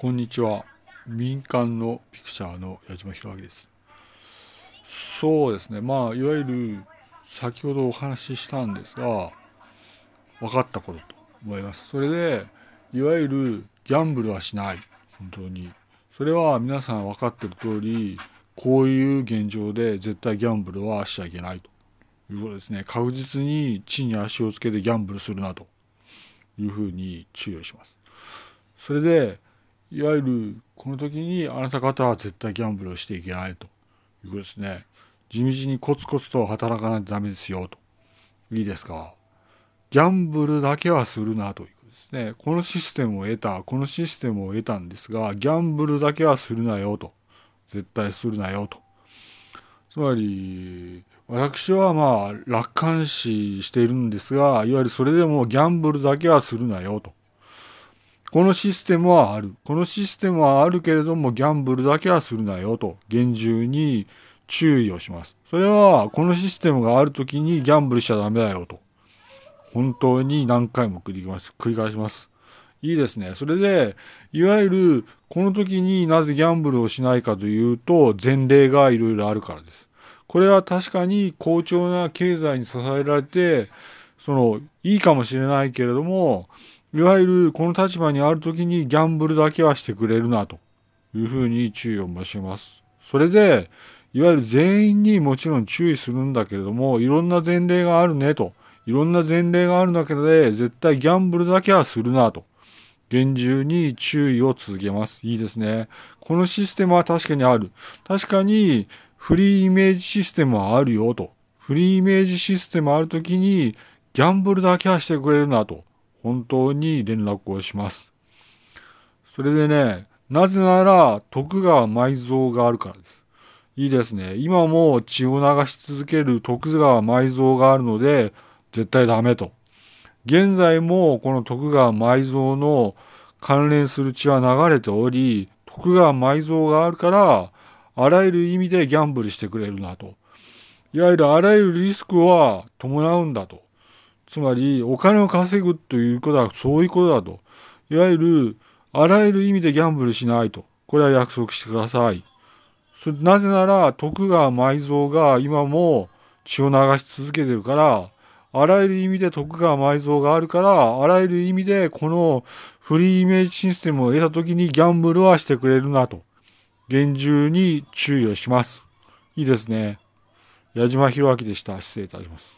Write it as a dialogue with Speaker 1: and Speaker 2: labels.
Speaker 1: こんにちは。民間のピクチャーの矢島弘明です。そうですね。まあ、いわゆる先ほどお話ししたんですが、分かったことと思います。それで、いわゆるギャンブルはしない。本当に。それは皆さん分かってる通り、こういう現状で絶対ギャンブルはしちゃいけないということですね。確実に地に足をつけてギャンブルするなというふうに注意をします。それで、いわゆるこの時にあなた方は絶対ギャンブルをしていけないということですね。地道にコツコツと働かないとダメですよと。いいですか？ギャンブルだけはするなということですね。このシステムを得た、このシステムを得たんですが、ギャンブルだけはするなよと。絶対するなよと。つまり、私はまあ楽観視しているんですが、いわゆるそれでもギャンブルだけはするなよと。このシステムはある。このシステムはあるけれども、ギャンブルだけはするなよと、厳重に注意をします。それは、このシステムがあるときにギャンブルしちゃダメだよと。本当に何回も繰り返します。いいですね。それで、いわゆる、この時になぜギャンブルをしないかというと、前例がいろいろあるからです。これは確かに好調な経済に支えられて、その、いいかもしれないけれども、いわゆるこの立場にある時にギャンブルだけはしてくれるなというふうに注意を申します。それで、いわゆる全員にもちろん注意するんだけれども、いろんな前例があるねと。いろんな前例があるだけで、絶対ギャンブルだけはするなと。厳重に注意を続けます。いいですね。このシステムは確かにある。確かに、フリーイメージシステムはあるよと。フリーイメージシステムあるときに、ギャンブルだけはしてくれるなと。本当に連絡をします。それでね、なぜなら徳川埋蔵があるからです。いいですね。今も血を流し続ける徳川埋蔵があるので、絶対ダメと。現在もこの徳川埋蔵の関連する血は流れており、徳川埋蔵があるから、あらゆる意味でギャンブルしてくれるなと。いわゆるあらゆるリスクは伴うんだと。つまり、お金を稼ぐということはそういうことだと。いわゆる、あらゆる意味でギャンブルしないと。これは約束してください。なぜなら、徳川埋蔵が今も血を流し続けてるから、あらゆる意味で徳川埋蔵があるから、あらゆる意味でこのフリーイメージシステムを得た時にギャンブルはしてくれるなと。厳重に注意をします。いいですね。矢島博明でした。失礼いたします。